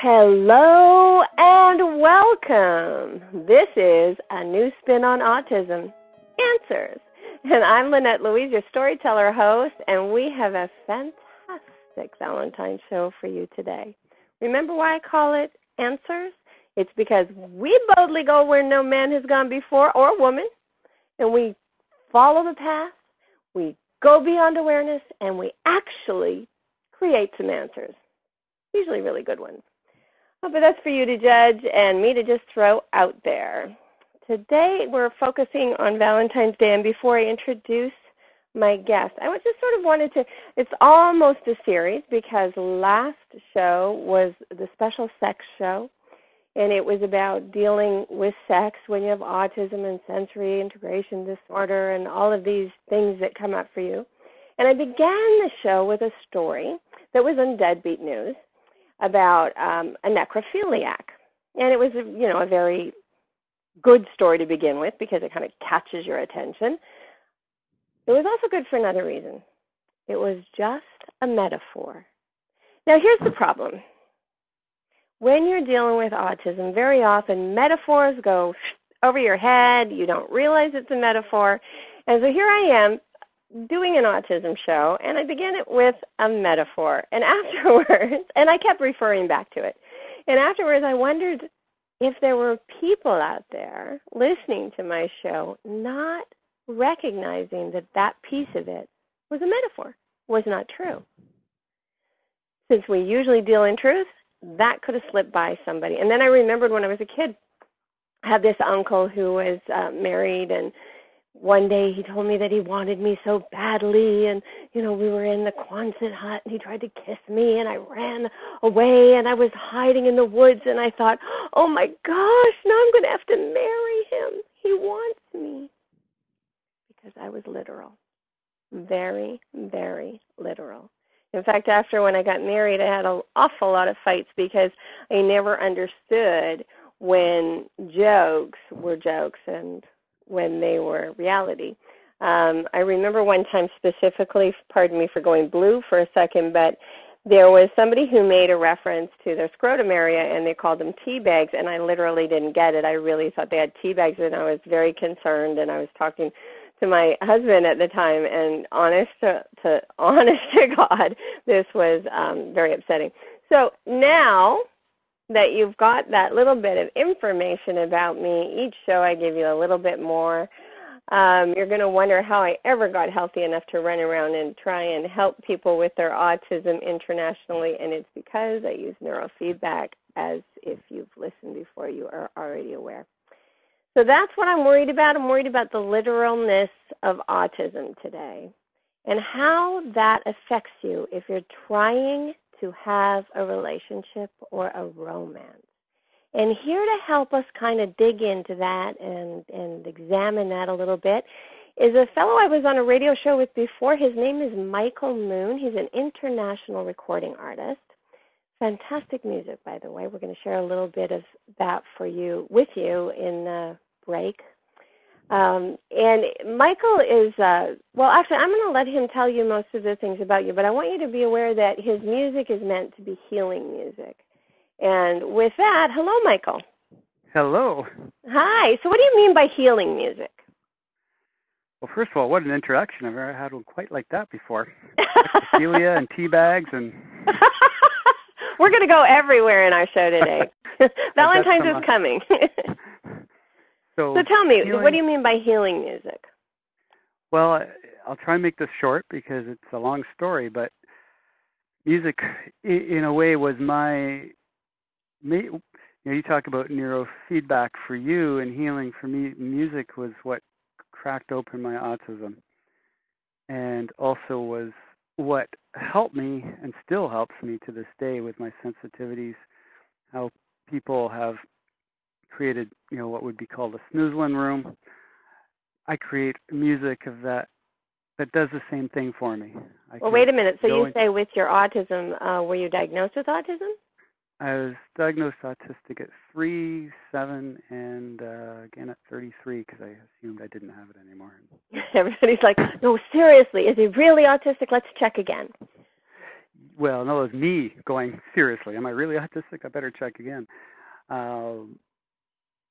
Hello and welcome. This is a new spin on autism answers. And I'm Lynette Louise, your storyteller host, and we have a fantastic Valentine's show for you today. Remember why I call it Answers? It's because we boldly go where no man has gone before or woman, and we follow the path, we go beyond awareness, and we actually create some answers. Usually really good ones. But that's for you to judge and me to just throw out there. Today we're focusing on Valentine's Day, and before I introduce my guest, I just sort of wanted to. It's almost a series because last show was the special sex show, and it was about dealing with sex when you have autism and sensory integration disorder and all of these things that come up for you. And I began the show with a story that was on Deadbeat News about um, a necrophiliac, and it was you know a very good story to begin with because it kind of catches your attention. It was also good for another reason. It was just a metaphor. Now here's the problem. When you're dealing with autism, very often metaphors go over your head. You don't realize it's a metaphor. And so here I am doing an autism show, and I began it with a metaphor. And afterwards, and I kept referring back to it. And afterwards, I wondered if there were people out there listening to my show not recognizing that that piece of it was a metaphor, was not true. Since we usually deal in truth, that could have slipped by somebody. And then I remembered when I was a kid, I had this uncle who was uh, married and one day he told me that he wanted me so badly and you know we were in the quonset hut and he tried to kiss me and i ran away and i was hiding in the woods and i thought oh my gosh now i'm going to have to marry him. He wants me. Because i was literal. Very very literal. In fact after when i got married i had an awful lot of fights because i never understood when jokes were jokes and when they were reality. Um, I remember one time specifically, pardon me for going blue for a second, but there was somebody who made a reference to their scrotum area and they called them tea bags and I literally didn't get it. I really thought they had tea bags and I was very concerned and I was talking to my husband at the time and honest to, to honest to God, this was um very upsetting. So now that you've got that little bit of information about me. Each show I give you a little bit more. Um, you're going to wonder how I ever got healthy enough to run around and try and help people with their autism internationally, and it's because I use neurofeedback, as if you've listened before, you are already aware. So that's what I'm worried about. I'm worried about the literalness of autism today and how that affects you if you're trying to have a relationship or a romance. And here to help us kind of dig into that and, and examine that a little bit is a fellow I was on a radio show with before. His name is Michael Moon. He's an international recording artist. Fantastic music, by the way. We're going to share a little bit of that for you with you in the break um, and Michael is, uh, well, actually, I'm going to let him tell you most of the things about you, but I want you to be aware that his music is meant to be healing music. And with that, hello, Michael. Hello. Hi. So, what do you mean by healing music? Well, first of all, what an introduction. I've never had one quite like that before. Celia and tea bags and. We're going to go everywhere in our show today. Valentine's is coming. So, so tell me, healing, what do you mean by healing music? Well, I'll try and make this short because it's a long story, but music, in a way, was my. You know, you talk about neurofeedback for you and healing for me. Music was what cracked open my autism, and also was what helped me and still helps me to this day with my sensitivities. How people have created, you know, what would be called a snoezelen room. I create music of that that does the same thing for me. I well, wait a minute. So you say with your autism, uh, were you diagnosed with autism? I was diagnosed autistic at three, seven, and uh, again at 33 because I assumed I didn't have it anymore. Everybody's like, "No, seriously, is he really autistic? Let's check again." well, no, it was me going seriously. Am I really autistic? I better check again. Um,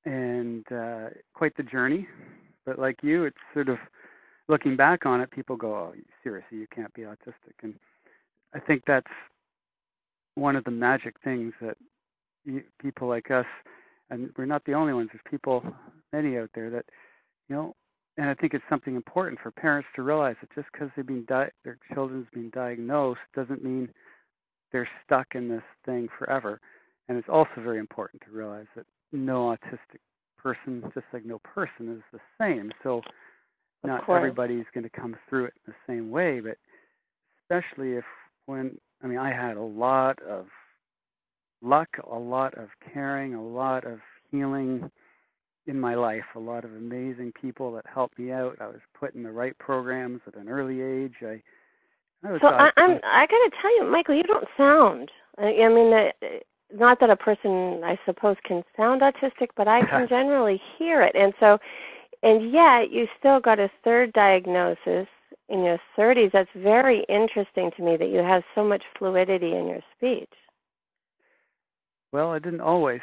and uh, quite the journey. But like you, it's sort of looking back on it. People go, "Oh, seriously, you can't be autistic," and I think that's one of the magic things that you, people like us, and we're not the only ones. There's people, many out there that, you know, and I think it's something important for parents to realize that just because they've been di- their children's been diagnosed doesn't mean they're stuck in this thing forever. And it's also very important to realize that no autistic person, just like no person, is the same. So not everybody's going to come through it in the same way, but especially if when I mean I had a lot of luck, a lot of caring, a lot of healing in my life, a lot of amazing people that helped me out. I was put in the right programs at an early age. I, I so I, I'm I got to tell you, Michael, you don't sound. I, I mean, not that a person I suppose can sound autistic, but I can generally hear it, and so, and yet you still got a third diagnosis in your 30s. That's very interesting to me that you have so much fluidity in your speech. Well, I didn't always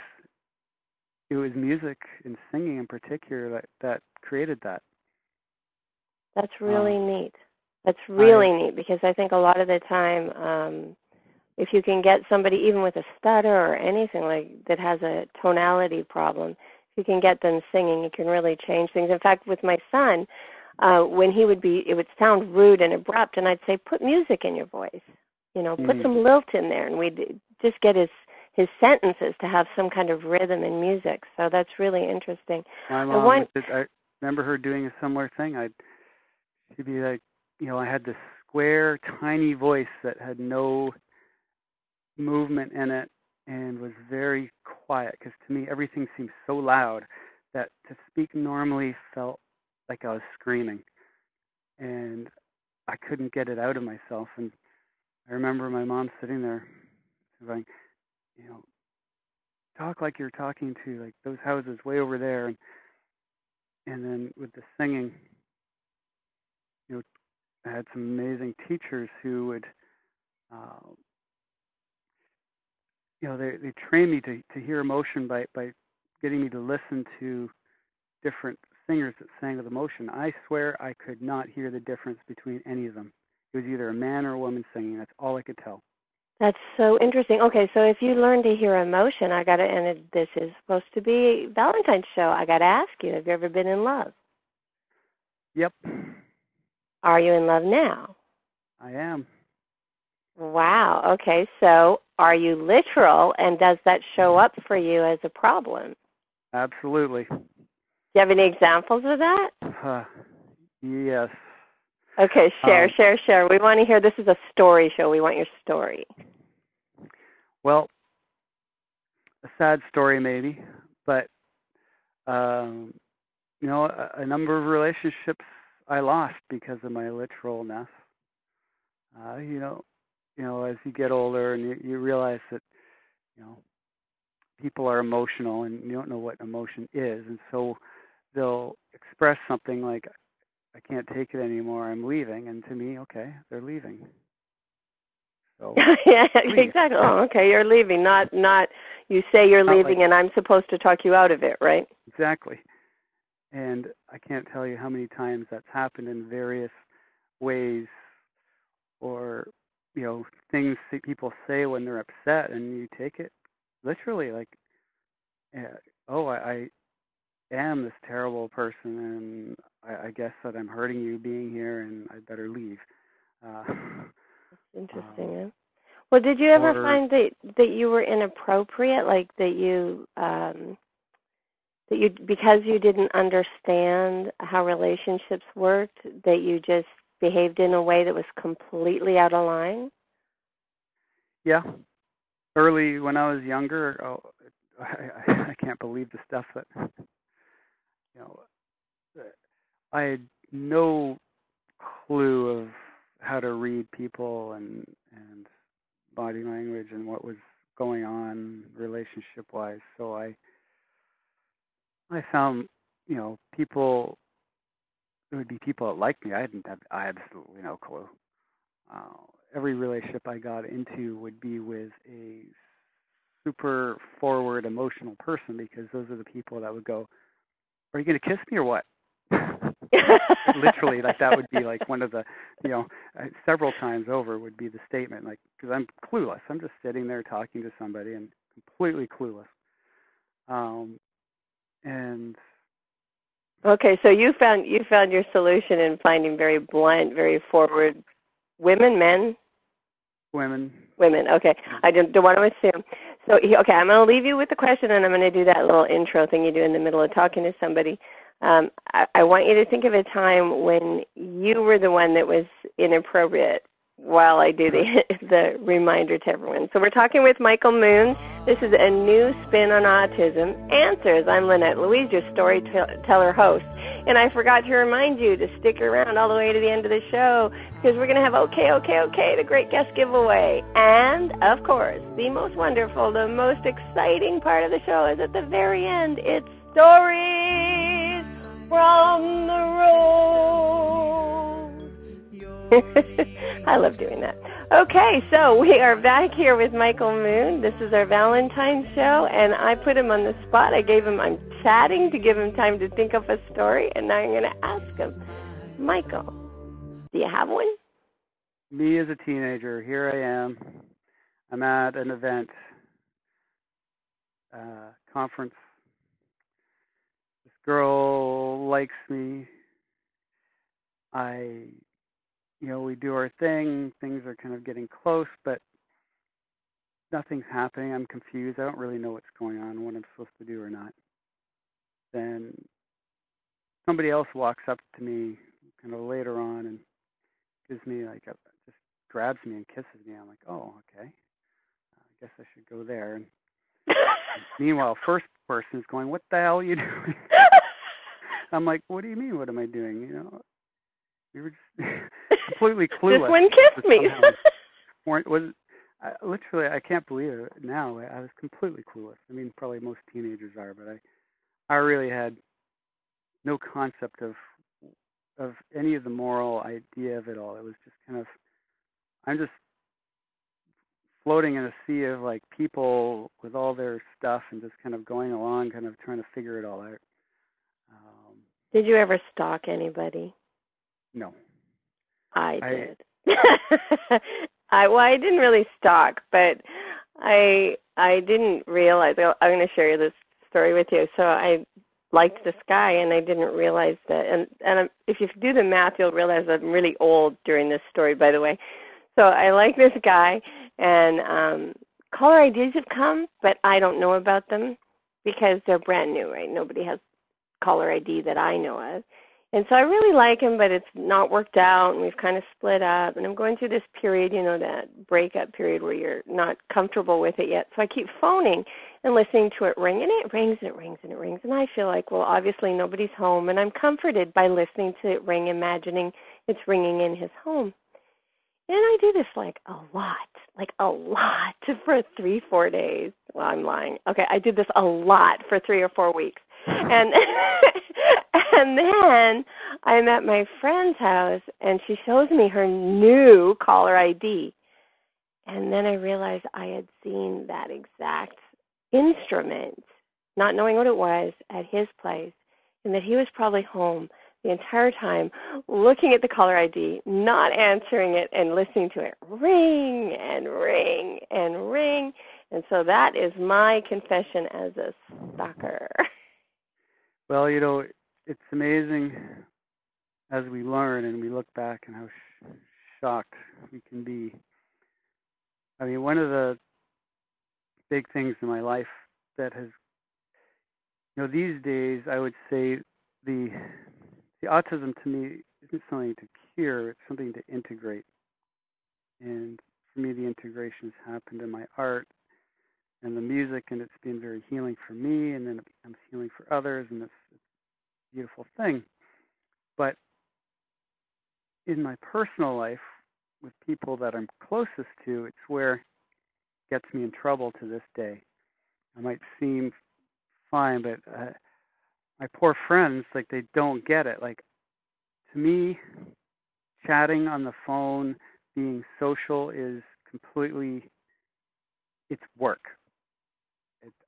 it was music and singing in particular that that created that. That's really um, neat. That's really I, neat because I think a lot of the time, um, if you can get somebody even with a stutter or anything like that has a tonality problem, if you can get them singing, it can really change things. In fact, with my son, uh, when he would be, it would sound rude and abrupt, and I'd say, "Put music in your voice." You know, put mm. some lilt in there, and we'd just get his his sentences to have some kind of rhythm and music. So that's really interesting. My mom, I remember her doing a similar thing. I'd she'd be like, you know, I had this square, tiny voice that had no movement in it and was very quiet. Because to me, everything seemed so loud that to speak normally felt like I was screaming, and I couldn't get it out of myself. And I remember my mom sitting there, going you know, talk like you're talking to like those houses way over there, and and then with the singing, you know, I had some amazing teachers who would, uh, you know, they they trained me to to hear emotion by by getting me to listen to different singers that sang with emotion. I swear I could not hear the difference between any of them. It was either a man or a woman singing. That's all I could tell. That's so interesting. Okay, so if you learn to hear emotion, I got to, and it, this is supposed to be Valentine's show. I got to ask you: Have you ever been in love? Yep. Are you in love now? I am. Wow. Okay, so are you literal, and does that show up for you as a problem? Absolutely. Do you have any examples of that? Uh, yes. Okay, share, um, share, share. We want to hear. This is a story show. We want your story. Well, a sad story maybe, but um, you know, a, a number of relationships I lost because of my literalness. Uh, you know, you know, as you get older and you, you realize that, you know, people are emotional and you don't know what emotion is, and so they'll express something like, I can't take it anymore. I'm leaving. And to me, okay, they're leaving. So yeah, exactly. Oh, okay, you're leaving. Not not you say you're not leaving, like, and I'm supposed to talk you out of it, right? Exactly. And I can't tell you how many times that's happened in various ways, or you know things that people say when they're upset, and you take it literally like, uh, oh, I, I am this terrible person, and I, I guess that I'm hurting you being here, and I better leave. Uh, interesting. Um, Well, did you ever or, find that that you were inappropriate, like that you um, that you because you didn't understand how relationships worked, that you just behaved in a way that was completely out of line? Yeah, early when I was younger, oh, I, I can't believe the stuff that you know I had no clue of how to read people and and body language and what was going on relationship wise. So I I found you know people it would be people that liked me. I didn't have I had absolutely no clue. Uh, every relationship I got into would be with a super forward emotional person because those are the people that would go, "Are you going to kiss me or what?" Literally, like that would be like one of the, you know, uh, several times over would be the statement, like because I'm clueless. I'm just sitting there talking to somebody and completely clueless. Um, and okay, so you found you found your solution in finding very blunt, very forward women, men, women. Women. Okay, I don't, don't want to assume. So okay, I'm going to leave you with the question, and I'm going to do that little intro thing you do in the middle of talking to somebody. Um, I, I want you to think of a time when you were the one that was inappropriate while I do the the reminder to everyone. So we're talking with Michael Moon. This is a new spin on autism. Answers. I'm Lynette Louise, your storyteller host. And I forgot to remind you to stick around all the way to the end of the show because we're going to have OK, OK, OK, the great guest giveaway. And, of course, the most wonderful, the most exciting part of the show is at the very end. It's stories from the road. I love doing that. Okay, so we are back here with Michael Moon. This is our Valentine's show, and I put him on the spot. I gave him, I'm chatting to give him time to think of a story, and now I'm going to ask him, Michael, do you have one? Me as a teenager, here I am. I'm at an event, uh, conference. This girl likes me. I you know, we do our thing, things are kind of getting close, but nothing's happening. I'm confused. I don't really know what's going on, what I'm supposed to do or not. Then somebody else walks up to me kind of later on and gives me like a just grabs me and kisses me. I'm like, oh, okay. I guess I should go there. And meanwhile, first person is going, what the hell are you doing? I'm like, what do you mean? What am I doing? You know, we were just completely clueless. This one kissed me. weren't was I, literally I can't believe it now. I was completely clueless. I mean, probably most teenagers are, but I I really had no concept of of any of the moral idea of it all. It was just kind of I'm just floating in a sea of like people with all their stuff and just kind of going along, kind of trying to figure it all out. Um, Did you ever stalk anybody? No. I did. I, I well, I didn't really stalk, but I I didn't realize. I'm going to share this story with you. So I liked this guy, and I didn't realize that. And and if you do the math, you'll realize I'm really old during this story. By the way, so I like this guy, and um caller IDs have come, but I don't know about them because they're brand new, right? Nobody has caller ID that I know of. And so I really like him, but it's not worked out, and we've kind of split up. And I'm going through this period, you know, that breakup period where you're not comfortable with it yet. So I keep phoning and listening to it ring, and it rings and it rings and it rings. And I feel like, well, obviously nobody's home, and I'm comforted by listening to it ring, imagining it's ringing in his home. And I do this like a lot, like a lot for three, four days. Well, I'm lying. Okay, I did this a lot for three or four weeks and and then I'm at my friend's house and she shows me her new caller ID. And then I realized I had seen that exact instrument, not knowing what it was, at his place, and that he was probably home the entire time looking at the caller ID, not answering it, and listening to it ring and ring and ring. And so that is my confession as a stalker. Well, you know, it's amazing as we learn and we look back and how sh- shocked we can be. I mean, one of the big things in my life that has, you know, these days I would say the the autism to me isn't something to cure; it's something to integrate. And for me, the integration has happened in my art and the music, and it's been very healing for me, and then it becomes healing for others, and it's, it's a beautiful thing. But in my personal life, with people that I'm closest to, it's where it gets me in trouble to this day. I might seem fine, but uh, my poor friends, like they don't get it. Like to me, chatting on the phone, being social is completely it's work.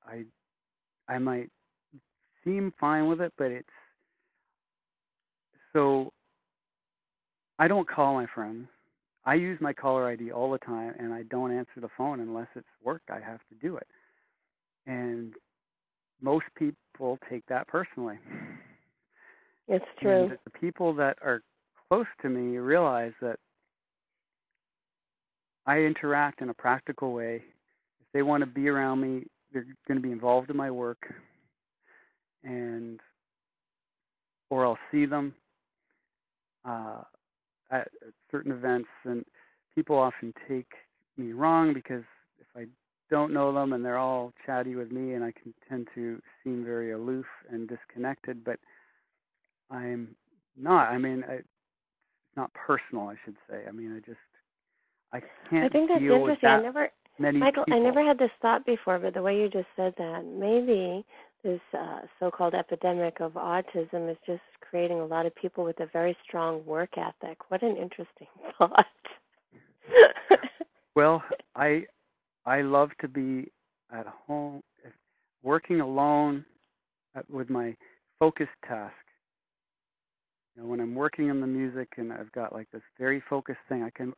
I I might seem fine with it, but it's so I don't call my friends. I use my caller ID all the time, and I don't answer the phone unless it's work. I have to do it, and most people take that personally. It's true. And the people that are close to me realize that I interact in a practical way. If they want to be around me, they're going to be involved in my work, and or I'll see them uh, at certain events. And people often take me wrong because if I don't know them and they're all chatty with me, and I can tend to seem very aloof and disconnected, but I'm not. I mean, I, it's not personal, I should say. I mean, I just I can't. I think that's interesting. I never, many Michael, people. I never had this thought before, but the way you just said that, maybe this uh, so-called epidemic of autism is just creating a lot of people with a very strong work ethic. What an interesting thought. well, I I love to be at home, working alone uh, with my focused task. You know, when I'm working on the music and I've got like this very focused thing, I can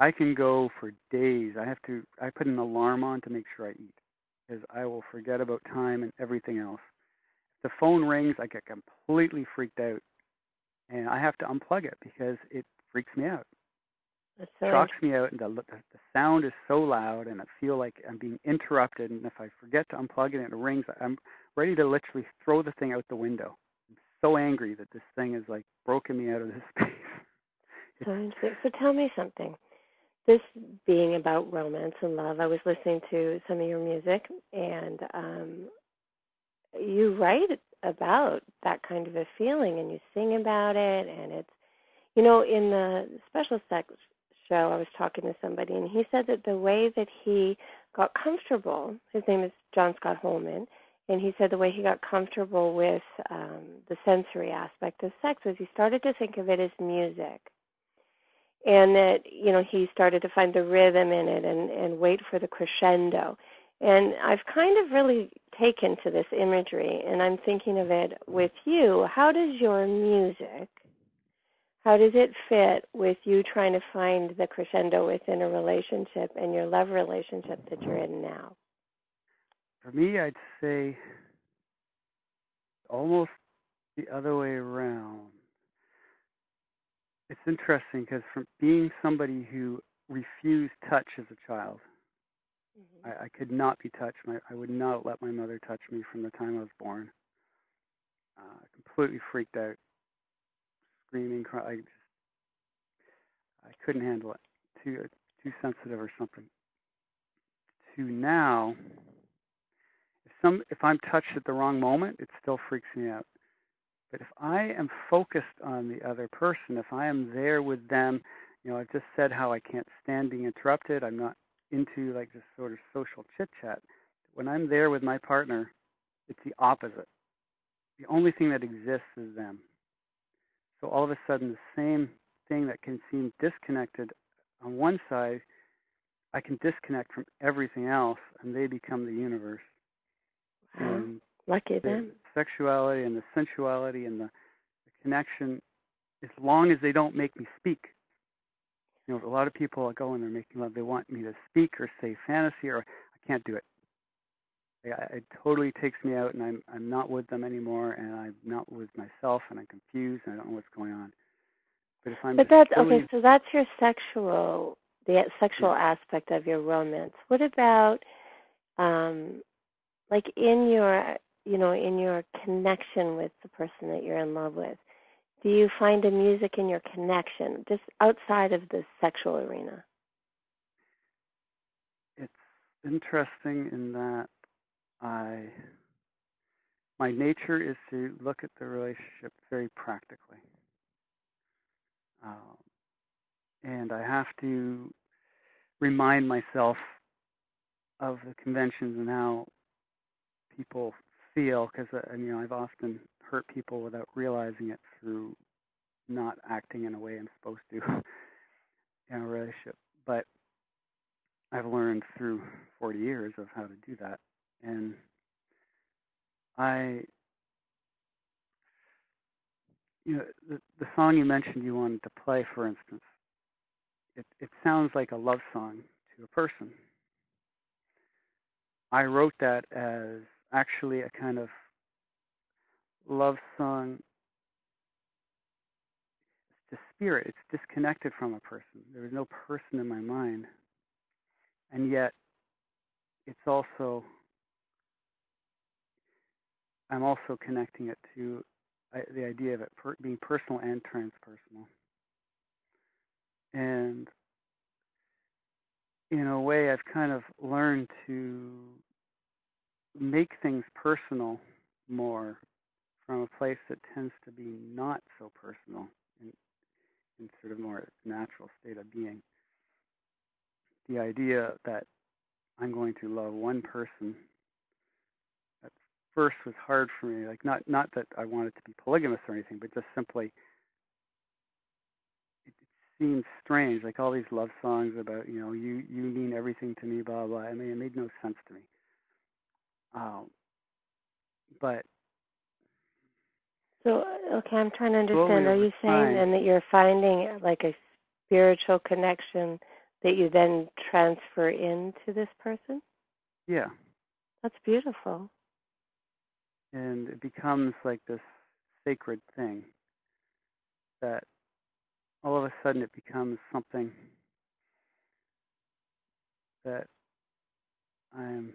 I can go for days. I have to I put an alarm on to make sure I eat because I will forget about time and everything else. If the phone rings, I get completely freaked out, and I have to unplug it because it freaks me out. That's so shocks me out, and the, the the sound is so loud, and I feel like I'm being interrupted. And if I forget to unplug it and it rings, I'm ready to literally throw the thing out the window. I'm so angry that this thing has like broken me out of this space. So. So tell me something. This being about romance and love, I was listening to some of your music, and um, you write about that kind of a feeling, and you sing about it, and it's, you know, in the special sex show, I was talking to somebody, and he said that the way that he got comfortable, his name is John Scott Holman, and he said the way he got comfortable with um, the sensory aspect of sex was he started to think of it as music and that you know he started to find the rhythm in it and and wait for the crescendo. And i've kind of really taken to this imagery and i'm thinking of it with you. How does your music how does it fit with you trying to find the crescendo within a relationship and your love relationship that you're in now? For me i'd say almost the other way around it's interesting because from being somebody who refused touch as a child, mm-hmm. I, I could not be touched. My, I would not let my mother touch me from the time I was born. Uh, completely freaked out, screaming, crying. I just, I couldn't handle it. Too too sensitive or something. To now, if some if I'm touched at the wrong moment, it still freaks me out. But if I am focused on the other person, if I am there with them, you know, I've just said how I can't stand being interrupted. I'm not into like just sort of social chit chat. When I'm there with my partner, it's the opposite. The only thing that exists is them. So all of a sudden, the same thing that can seem disconnected on one side, I can disconnect from everything else, and they become the universe. Wow. And Lucky them sexuality and the sensuality and the, the connection as long as they don't make me speak. You know, a lot of people go and they're making love, they want me to speak or say fantasy, or I can't do it. I, it totally takes me out, and I'm I'm not with them anymore, and I'm not with myself, and I'm confused, and I don't know what's going on. But if I'm but that's okay. So that's your sexual, the sexual yeah. aspect of your romance. What about, um, like in your you know, in your connection with the person that you're in love with? Do you find a music in your connection, just outside of the sexual arena? It's interesting in that I, my nature is to look at the relationship very practically. Um, and I have to remind myself of the conventions and how people feel because uh, you know I've often hurt people without realizing it through not acting in a way I'm supposed to. in a relationship. But I've learned through 40 years of how to do that, and I, you know, the the song you mentioned you wanted to play, for instance, it it sounds like a love song to a person. I wrote that as actually a kind of love song to spirit. It's disconnected from a person. There is no person in my mind. And yet, it's also, I'm also connecting it to uh, the idea of it per, being personal and transpersonal. And in a way, I've kind of learned to make things personal more from a place that tends to be not so personal in, in sort of more natural state of being. The idea that I'm going to love one person at first was hard for me. Like not not that I wanted to be polygamous or anything, but just simply it seemed strange, like all these love songs about, you know, you you mean everything to me, blah blah. I mean, it made no sense to me. Um, but so okay, I'm trying to understand. Are you saying then that you're finding like a spiritual connection that you then transfer into this person? Yeah. That's beautiful. And it becomes like this sacred thing that all of a sudden it becomes something that I'm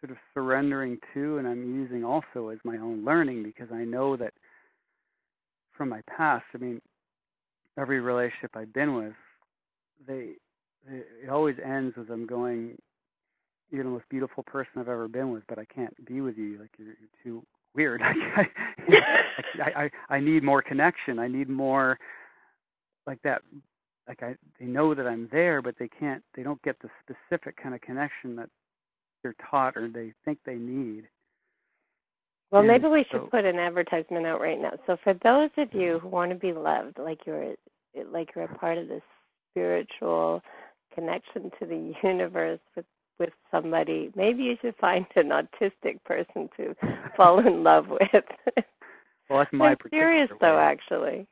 sort of surrendering to and I'm using also as my own learning because I know that from my past, I mean, every relationship I've been with, they, they it always ends with them going, "You're the most beautiful person I've ever been with, but I can't be with you. Like you're, you're too weird. I, I, I, I need more connection. I need more like that like I they know that I'm there, but they can't they don't get the specific kind of connection that they're taught or they think they need. Well, and maybe we should put an advertisement out right now. So for those of you who want to be loved, like you're like you're a part of this spiritual connection to the universe with with somebody, maybe you should find an autistic person to fall in love with. well, that's my I'm serious though, actually.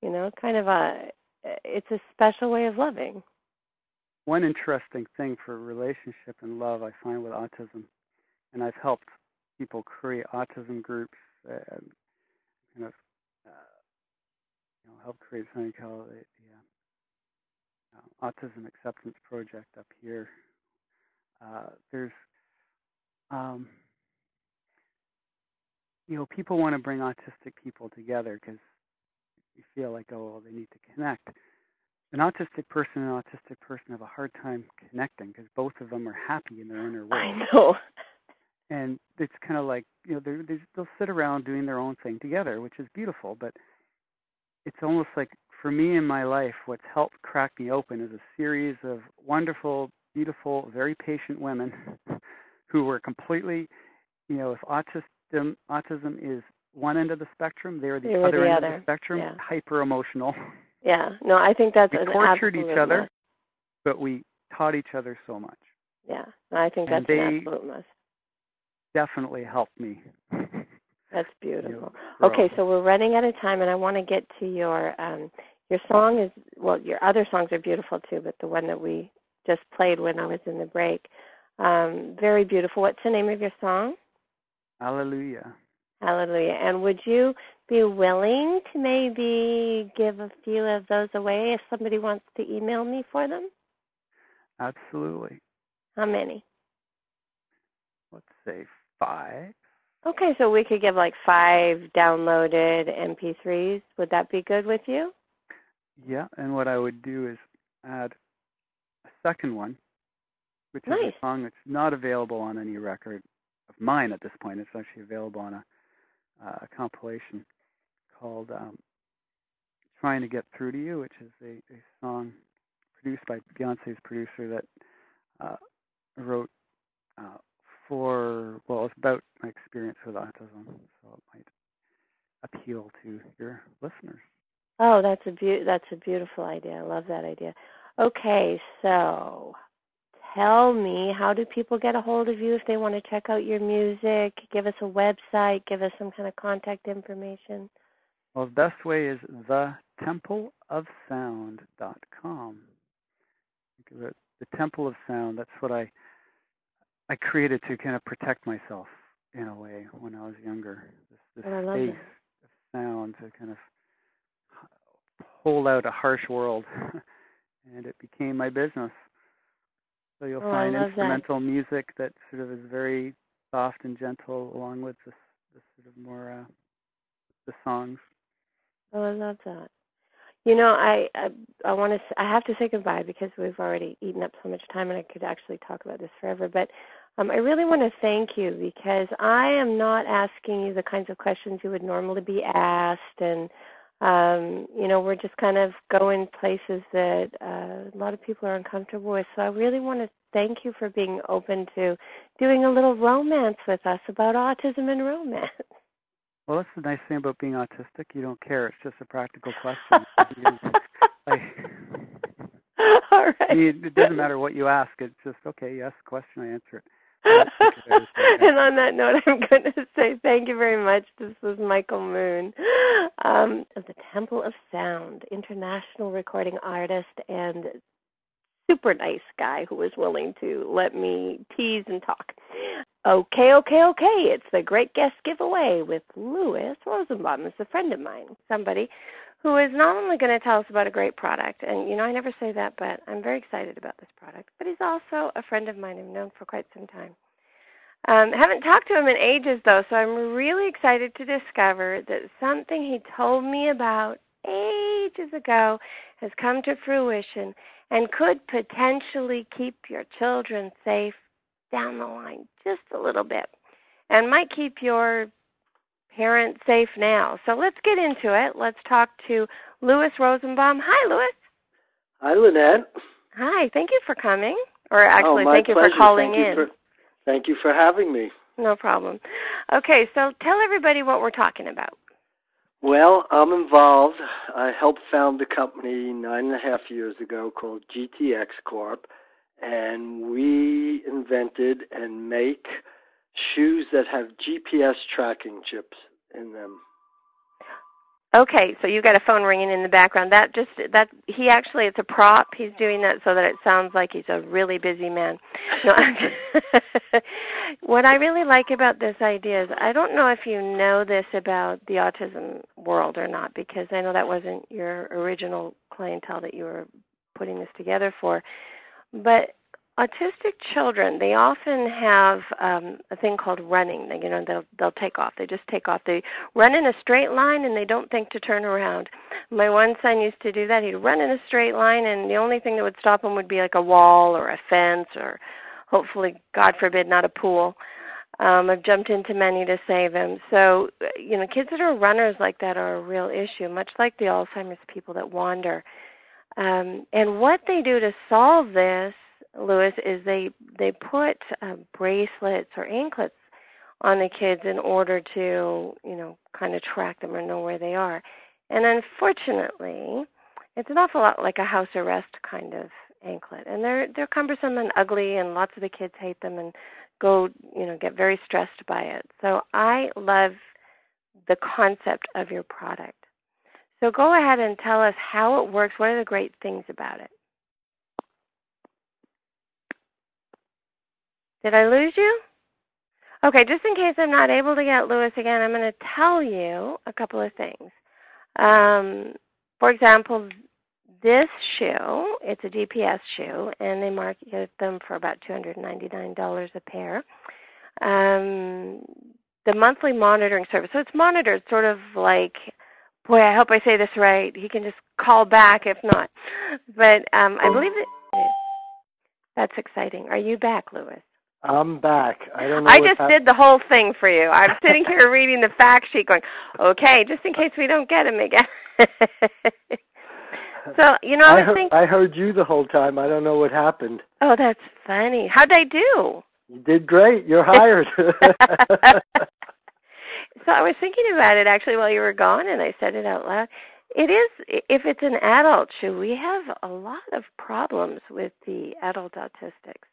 You know, kind of a it's a special way of loving. One interesting thing for relationship and love I find with autism, and I've helped people create autism groups, uh, kind of, uh, you know, help create something called the, the uh, Autism Acceptance Project up here. Uh, there's, um, you know, people want to bring autistic people together because you feel like, oh, well, they need to connect. An autistic person and an autistic person have a hard time connecting because both of them are happy in their inner world. I know. And it's kind of like you know they they'll sit around doing their own thing together, which is beautiful. But it's almost like for me in my life, what's helped crack me open is a series of wonderful, beautiful, very patient women who were completely, you know, if autism autism is one end of the spectrum, they're the they other the end other. of the spectrum, yeah. hyper emotional. Yeah, no, I think that's we an tortured each other, must. but we taught each other so much. Yeah, I think that's an absolute must. Definitely helped me. That's beautiful. You okay, so we're running out of time, and I want to get to your um, your song is well, your other songs are beautiful too, but the one that we just played when I was in the break, um, very beautiful. What's the name of your song? Hallelujah. Hallelujah. And would you be willing to maybe give a few of those away if somebody wants to email me for them? Absolutely. How many? Let's say five. Okay, so we could give like five downloaded MP3s. Would that be good with you? Yeah, and what I would do is add a second one, which nice. is a song that's not available on any record of mine at this point. It's actually available on a uh, a compilation called um, "Trying to Get Through to You," which is a, a song produced by Beyonce's producer that uh, wrote uh, for well, it's about my experience with autism, so it might appeal to your listeners. Oh, that's a be- that's a beautiful idea. I love that idea. Okay, so tell me, how do people get a hold of you if they want to check out your music? Give us a website, give us some kind of contact information. Well, the best way is the temple of thetempleofsound.com. The, the Temple of Sound, that's what I I created to kind of protect myself in a way when I was younger. This, this oh, space of sound to kind of hold out a harsh world. and it became my business. So you'll oh, find instrumental that. music that sort of is very soft and gentle, along with the, this sort of more uh, the songs. Oh, I love that. You know, I I, I want to I have to say goodbye because we've already eaten up so much time, and I could actually talk about this forever. But um, I really want to thank you because I am not asking you the kinds of questions you would normally be asked, and um, you know, we're just kind of going places that uh, a lot of people are uncomfortable with. So I really want to thank you for being open to doing a little romance with us about autism and romance. Well, that's the nice thing about being autistic. You don't care. It's just a practical question. like, All right. it doesn't matter what you ask. It's just okay. You ask a question, I answer it. and on that note, I'm going to say thank you very much. This was Michael Moon um, of the Temple of Sound, international recording artist and super nice guy who was willing to let me tease and talk. Okay, okay, okay. It's the Great Guest Giveaway with Louis Rosenbaum. It's a friend of mine, somebody who is not only going to tell us about a great product, and you know, I never say that, but I'm very excited about this product, but he's also a friend of mine I've known for quite some time. Um, haven't talked to him in ages though, so I'm really excited to discover that something he told me about ages ago has come to fruition and could potentially keep your children safe down the line just a little bit and might keep your parent safe now. So let's get into it. Let's talk to Louis Rosenbaum. Hi, Louis. Hi, Lynette. Hi, thank you for coming. Or actually, oh, thank you for calling thank in. You for, thank you for having me. No problem. Okay, so tell everybody what we're talking about. Well, I'm involved. I helped found the company nine and a half years ago called GTX Corp, and we invented and make shoes that have GPS tracking chips in them. Okay, so you got a phone ringing in the background. That just that he actually it's a prop. He's doing that so that it sounds like he's a really busy man. No, what I really like about this idea is I don't know if you know this about the autism world or not because I know that wasn't your original clientele that you were putting this together for. But autistic children they often have um a thing called running you know they'll they'll take off they just take off. They run in a straight line and they don't think to turn around. My one son used to do that. He'd run in a straight line and the only thing that would stop him would be like a wall or a fence or hopefully god forbid not a pool. Um i've jumped into many to save him. So you know kids that are runners like that are a real issue much like the alzheimer's people that wander. Um and what they do to solve this Louis, is they they put uh, bracelets or anklets on the kids in order to you know kind of track them or know where they are. And unfortunately, it's an awful lot like a house arrest kind of anklet, and they're they're cumbersome and ugly, and lots of the kids hate them and go you know get very stressed by it. So I love the concept of your product. So go ahead and tell us how it works. What are the great things about it? Did I lose you? Okay, just in case I'm not able to get Louis again, I'm going to tell you a couple of things. Um, for example, this shoe, it's a GPS shoe, and they market them for about $299 a pair. Um, the monthly monitoring service, so it's monitored sort of like, boy, I hope I say this right. He can just call back if not. But um, I believe that that's exciting. Are you back, Louis? I'm back. I don't know. I just did the whole thing for you. I'm sitting here reading the fact sheet, going, "Okay, just in case we don't get him again." so you know, I, I was heard, thinking. I heard you the whole time. I don't know what happened. Oh, that's funny. How'd I do? You did great. You're hired. so I was thinking about it actually while you were gone, and I said it out loud. it is if it's an adult shoe, we have a lot of problems with the adult autistics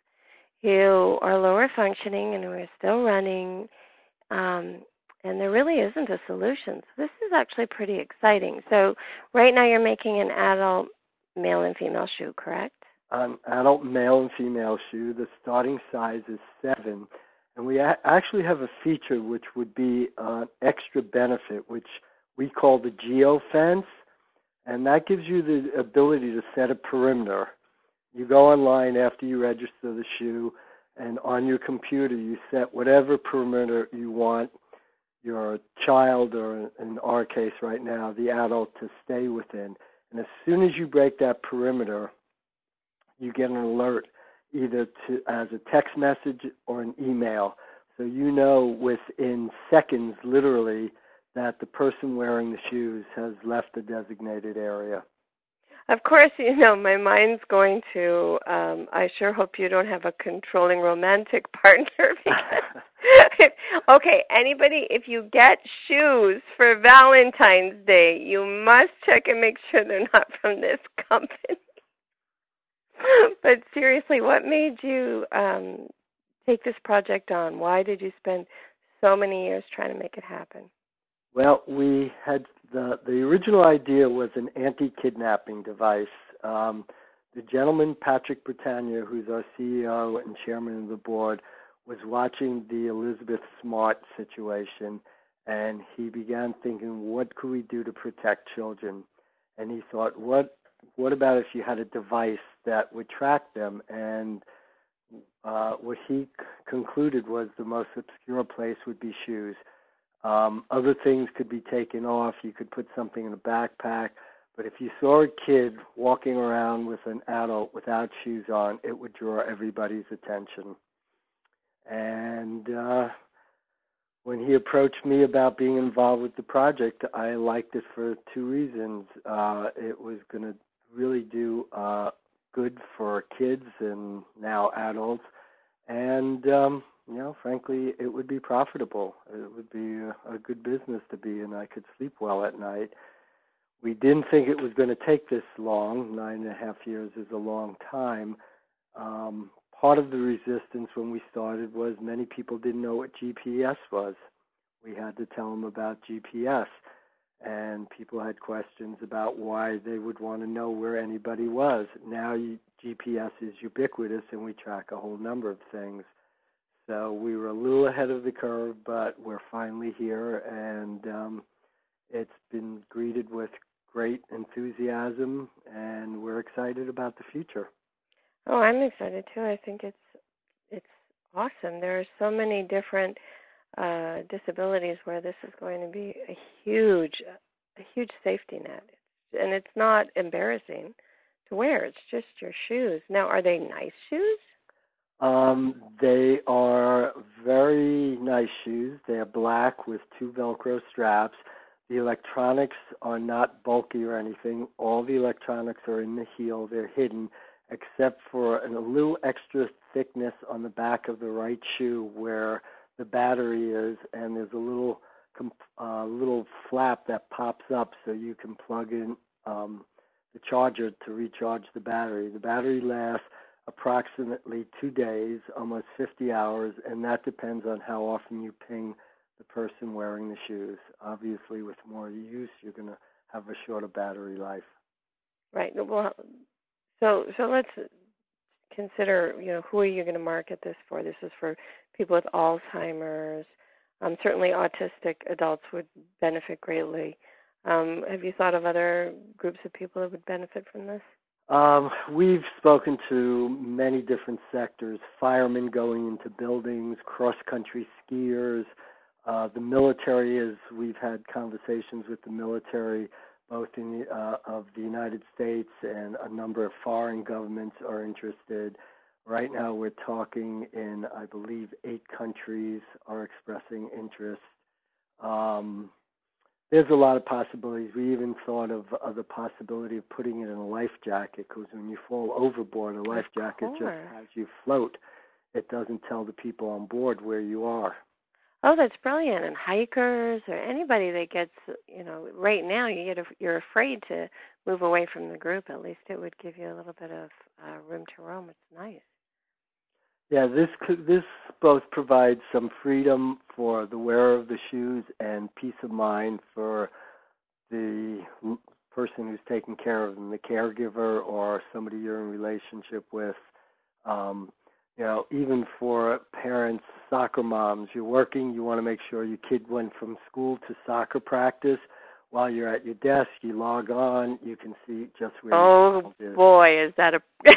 who are lower functioning and who are still running. Um, and there really isn't a solution. So this is actually pretty exciting. So right now you're making an adult male and female shoe, correct? An adult male and female shoe. The starting size is seven, and we a- actually have a feature which would be an extra benefit, which we call the geo fence, and that gives you the ability to set a perimeter. You go online after you register the shoe, and on your computer you set whatever perimeter you want your child, or in our case right now, the adult, to stay within. And as soon as you break that perimeter, you get an alert either to as a text message or an email. So you know within seconds, literally, that the person wearing the shoes has left the designated area. Of course, you know, my mind's going to, um, I sure hope you don't have a controlling romantic partner. Because, okay, anybody, if you get shoes for Valentine's Day, you must check and make sure they're not from this company. but seriously, what made you um, take this project on? Why did you spend so many years trying to make it happen? Well, we had the the original idea was an anti-kidnapping device. Um, the gentleman Patrick Bertagna, who's our CEO and chairman of the board, was watching the Elizabeth Smart situation, and he began thinking, what could we do to protect children? And he thought, what what about if you had a device that would track them? And uh, what he c- concluded was the most obscure place would be shoes. Um, other things could be taken off. You could put something in a backpack. But if you saw a kid walking around with an adult without shoes on, it would draw everybody's attention. And uh, when he approached me about being involved with the project, I liked it for two reasons. Uh, it was going to really do uh, good for kids and now adults, and um, you know, frankly, it would be profitable. It would be a, a good business to be in. I could sleep well at night. We didn't think it was going to take this long. Nine and a half years is a long time. Um, part of the resistance when we started was many people didn't know what GPS was. We had to tell them about GPS, and people had questions about why they would want to know where anybody was. Now you, GPS is ubiquitous, and we track a whole number of things. So we were a little ahead of the curve, but we're finally here, and um, it's been greeted with great enthusiasm, and we're excited about the future. Oh, I'm excited too. I think it's it's awesome. There are so many different uh, disabilities where this is going to be a huge a huge safety net, and it's not embarrassing to wear. It's just your shoes. Now, are they nice shoes? Um, they are very nice shoes. They are black with two Velcro straps. The electronics are not bulky or anything. All the electronics are in the heel. They're hidden, except for a little extra thickness on the back of the right shoe where the battery is, and there's a little uh, little flap that pops up so you can plug in um, the charger to recharge the battery. The battery lasts approximately two days, almost 50 hours, and that depends on how often you ping the person wearing the shoes. Obviously, with more use, you're going to have a shorter battery life. Right. Well, so so let's consider. You know, who are you going to market this for? This is for people with Alzheimer's. Um, certainly, autistic adults would benefit greatly. Um, have you thought of other groups of people that would benefit from this? Um, we've spoken to many different sectors firemen going into buildings, cross country skiers, uh, the military, as we've had conversations with the military, both in the, uh, of the United States and a number of foreign governments are interested. Right now, we're talking in, I believe, eight countries are expressing interest. Um, there's a lot of possibilities. We even thought of, of the possibility of putting it in a life jacket because when you fall overboard, a life jacket just has you float. It doesn't tell the people on board where you are. Oh, that's brilliant! And hikers or anybody that gets, you know, right now you get a, you're afraid to move away from the group. At least it would give you a little bit of uh, room to roam. It's nice. Yeah, this this both provides some freedom for the wearer of the shoes and peace of mind for the person who's taking care of them, the caregiver or somebody you're in relationship with. Um, you know, even for parents, soccer moms, you're working, you want to make sure your kid went from school to soccer practice. While you're at your desk, you log on, you can see just where. Oh boy, is that a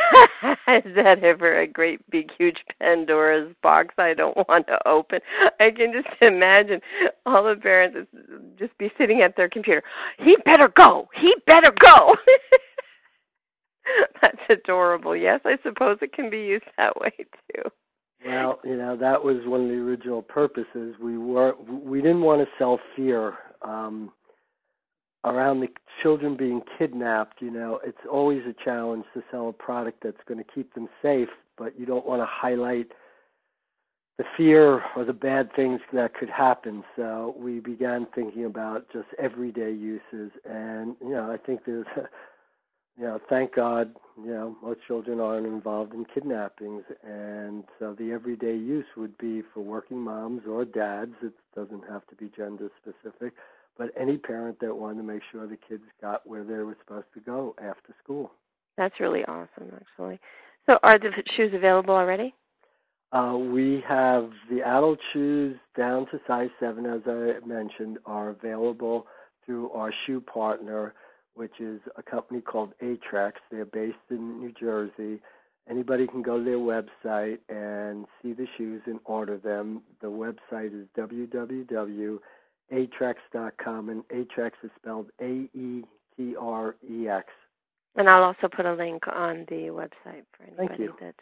is that ever a great big huge Pandora's box I don't want to open? I can just imagine all the parents just be sitting at their computer. He better go. He better go. That's adorable. Yes, I suppose it can be used that way too. Well, you know that was one of the original purposes. We were we didn't want to sell fear um, around the children being kidnapped. You know, it's always a challenge to sell a product that's going to keep them safe, but you don't want to highlight the fear or the bad things that could happen. So we began thinking about just everyday uses, and you know, I think there's you know, thank God, you know, most children aren't involved in kidnappings, and so the everyday use would be for working moms or dads. It doesn't have to be gender specific, but any parent that wanted to make sure the kids got where they were supposed to go after school. That's really awesome, actually. So, are the shoes available already? Uh, we have the adult shoes down to size seven, as I mentioned, are available through our shoe partner which is a company called Aetrex. They're based in New Jersey. Anybody can go to their website and see the shoes and order them. The website is www.aetrex.com, and Aetrex is spelled A E T R E X. And I'll also put a link on the website for anybody that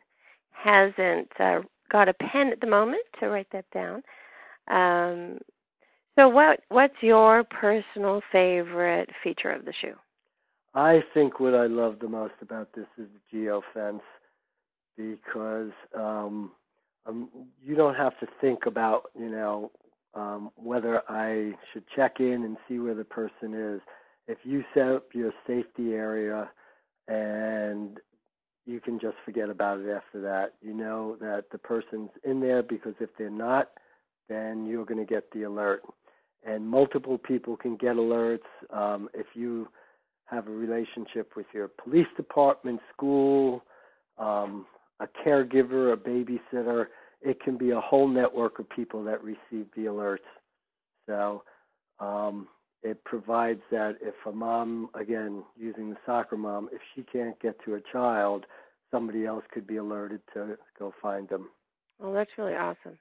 hasn't uh, got a pen at the moment to write that down. Um, so what what's your personal favorite feature of the shoe? I think what I love the most about this is the geo fence because um, um, you don't have to think about you know um, whether I should check in and see where the person is. If you set up your safety area and you can just forget about it after that. You know that the person's in there because if they're not, then you're going to get the alert and multiple people can get alerts. Um, if you have a relationship with your police department, school, um, a caregiver, a babysitter, it can be a whole network of people that receive the alerts. So um, it provides that if a mom, again, using the soccer mom, if she can't get to a child, somebody else could be alerted to go find them. Well, that's really awesome.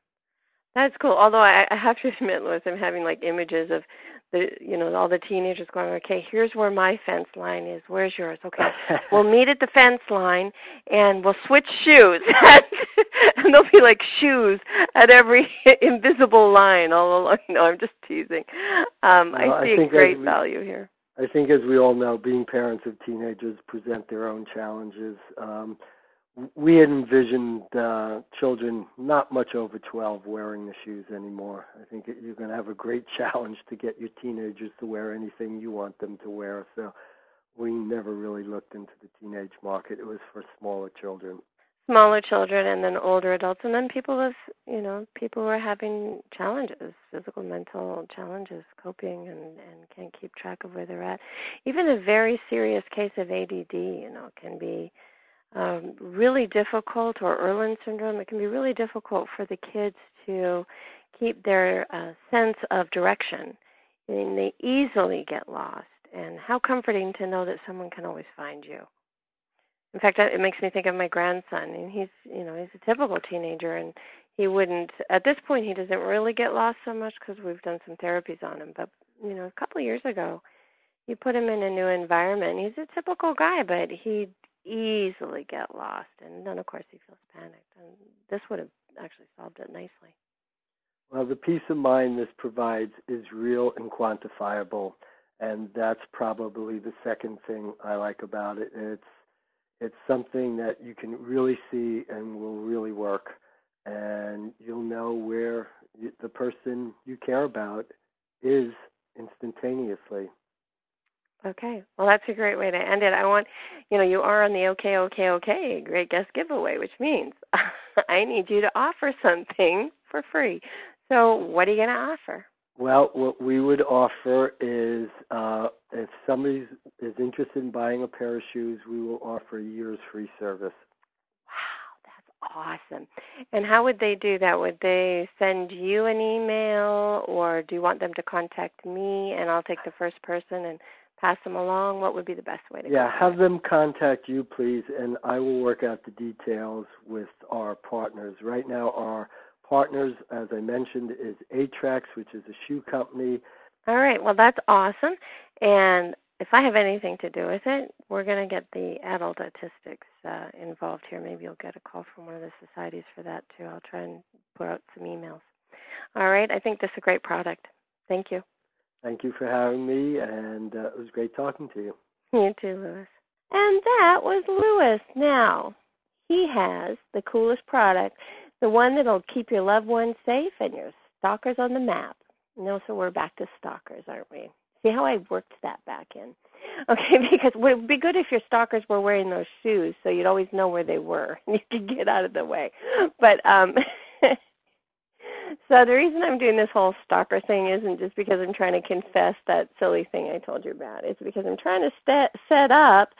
That's cool. Although I, I have to admit, Louis, I'm having like images of the, you know, all the teenagers going, okay, here's where my fence line is. Where's yours? Okay, we'll meet at the fence line and we'll switch shoes. and there'll be like shoes at every invisible line all along. No, I'm just teasing. Um, well, I see I a great we, value here. I think, as we all know, being parents of teenagers present their own challenges. Um, we had envisioned uh, children not much over 12 wearing the shoes anymore. I think you're going to have a great challenge to get your teenagers to wear anything you want them to wear. So we never really looked into the teenage market. It was for smaller children. Smaller children and then older adults, and then people with, you know, people who are having challenges, physical, mental challenges, coping, and and can't keep track of where they're at. Even a very serious case of ADD, you know, can be um, really difficult, or Irlen syndrome, it can be really difficult for the kids to keep their uh, sense of direction. And they easily get lost. And how comforting to know that someone can always find you. In fact, it makes me think of my grandson, and he's, you know, he's a typical teenager, and he wouldn't. At this point, he doesn't really get lost so much because we've done some therapies on him. But you know, a couple of years ago, you put him in a new environment. He's a typical guy, but he easily get lost. And then, of course, he feels panicked. And this would have actually solved it nicely. Well, the peace of mind this provides is real and quantifiable, and that's probably the second thing I like about it. It's it's something that you can really see and will really work, and you'll know where the person person you care about is instantaneously. Okay. Well, that's a great way to end it. I want, you know, you are on the OK, OK, OK, great guest giveaway, which means I need you to offer something for free. So, what are you going to offer? Well, what we would offer is uh, if somebody is interested in buying a pair of shoes, we will offer a year's free service. Wow, that's awesome. And how would they do that? Would they send you an email or do you want them to contact me and I'll take the first person and pass them along? What would be the best way to Yeah, have them contact you, please, and I will work out the details with our partners. Right now, our partners, as I mentioned, is Aetrex, which is a shoe company. All right. Well, that's awesome. And if I have anything to do with it, we're going to get the adult autistics uh, involved here. Maybe you'll get a call from one of the societies for that too. I'll try and put out some emails. All right. I think this is a great product. Thank you. Thank you for having me, and uh, it was great talking to you. You too, Louis. And that was Louis. Now, he has the coolest product the one that'll keep your loved ones safe and your stalkers on the map. No, so we're back to stalkers, aren't we? See how I worked that back in? Okay, because it would be good if your stalkers were wearing those shoes so you'd always know where they were and you could get out of the way. But um so the reason I'm doing this whole stalker thing isn't just because I'm trying to confess that silly thing I told you about. It's because I'm trying to st- set up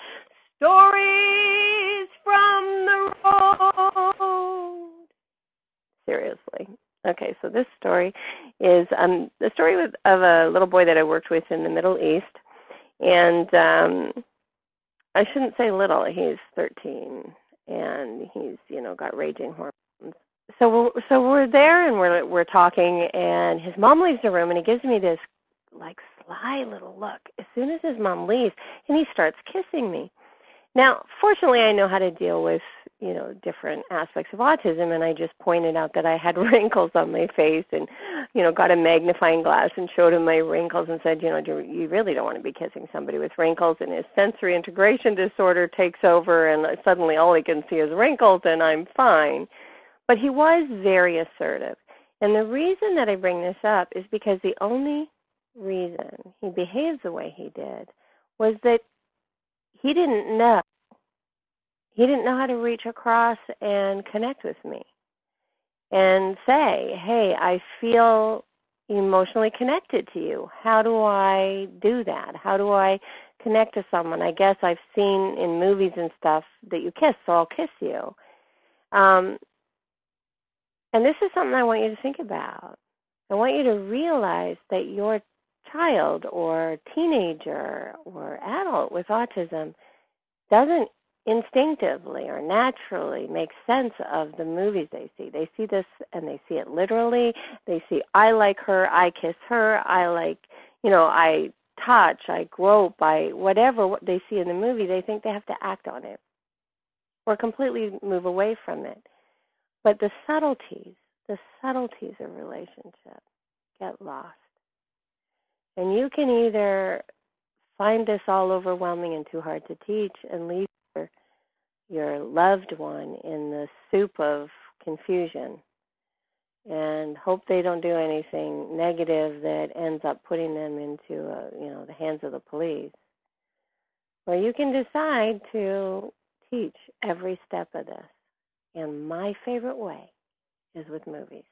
stories from the road seriously. Okay, so this story is um, the story with, of a little boy that I worked with in the Middle East, and um, I shouldn't say little. He's 13, and he's you know got raging hormones. So we're so we're there and we're we're talking, and his mom leaves the room, and he gives me this like sly little look as soon as his mom leaves, and he starts kissing me. Now, fortunately, I know how to deal with you know different aspects of autism and i just pointed out that i had wrinkles on my face and you know got a magnifying glass and showed him my wrinkles and said you know you really don't want to be kissing somebody with wrinkles and his sensory integration disorder takes over and suddenly all he can see is wrinkles and i'm fine but he was very assertive and the reason that i bring this up is because the only reason he behaved the way he did was that he didn't know he didn't know how to reach across and connect with me and say, hey, I feel emotionally connected to you. How do I do that? How do I connect to someone? I guess I've seen in movies and stuff that you kiss, so I'll kiss you. Um, and this is something I want you to think about. I want you to realize that your child or teenager or adult with autism doesn't instinctively or naturally make sense of the movies they see. They see this and they see it literally. They see I like her, I kiss her, I like, you know, I touch, I grope, I whatever what they see in the movie, they think they have to act on it or completely move away from it. But the subtleties, the subtleties of relationship get lost. And you can either find this all overwhelming and too hard to teach and leave your loved one in the soup of confusion and hope they don't do anything negative that ends up putting them into uh, you know the hands of the police or you can decide to teach every step of this and my favorite way is with movies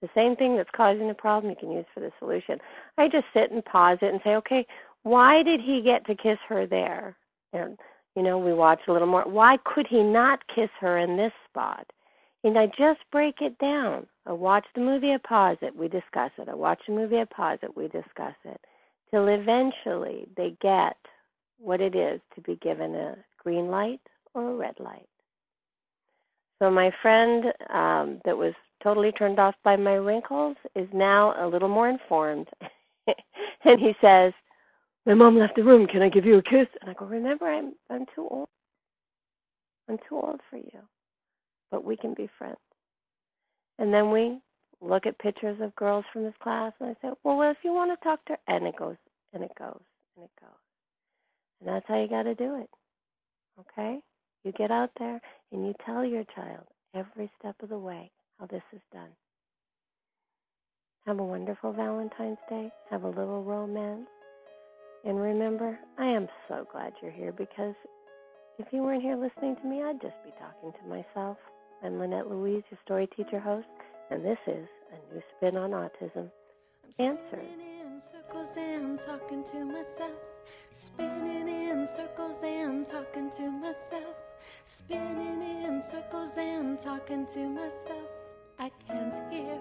the same thing that's causing the problem you can use for the solution i just sit and pause it and say okay why did he get to kiss her there and you know, we watch a little more. Why could he not kiss her in this spot? And I just break it down. I watch the movie, I pause it, we discuss it. I watch the movie, I pause it, we discuss it. Till eventually they get what it is to be given a green light or a red light. So my friend um, that was totally turned off by my wrinkles is now a little more informed. and he says, my mom left the room. Can I give you a kiss? And I go, remember, I'm I'm too old. I'm too old for you, but we can be friends. And then we look at pictures of girls from his class, and I say, well, if you want to talk to her, and it goes, and it goes, and it goes. And that's how you got to do it. Okay? You get out there and you tell your child every step of the way how this is done. Have a wonderful Valentine's Day. Have a little romance. And remember, I am so glad you're here because if you weren't here listening to me, I'd just be talking to myself. I'm Lynette Louise, your story teacher host, and this is A New Spin on Autism. Answers. in circles and talking to myself. Spinning in circles and talking to myself. Spinning in circles and talking to myself. I can't hear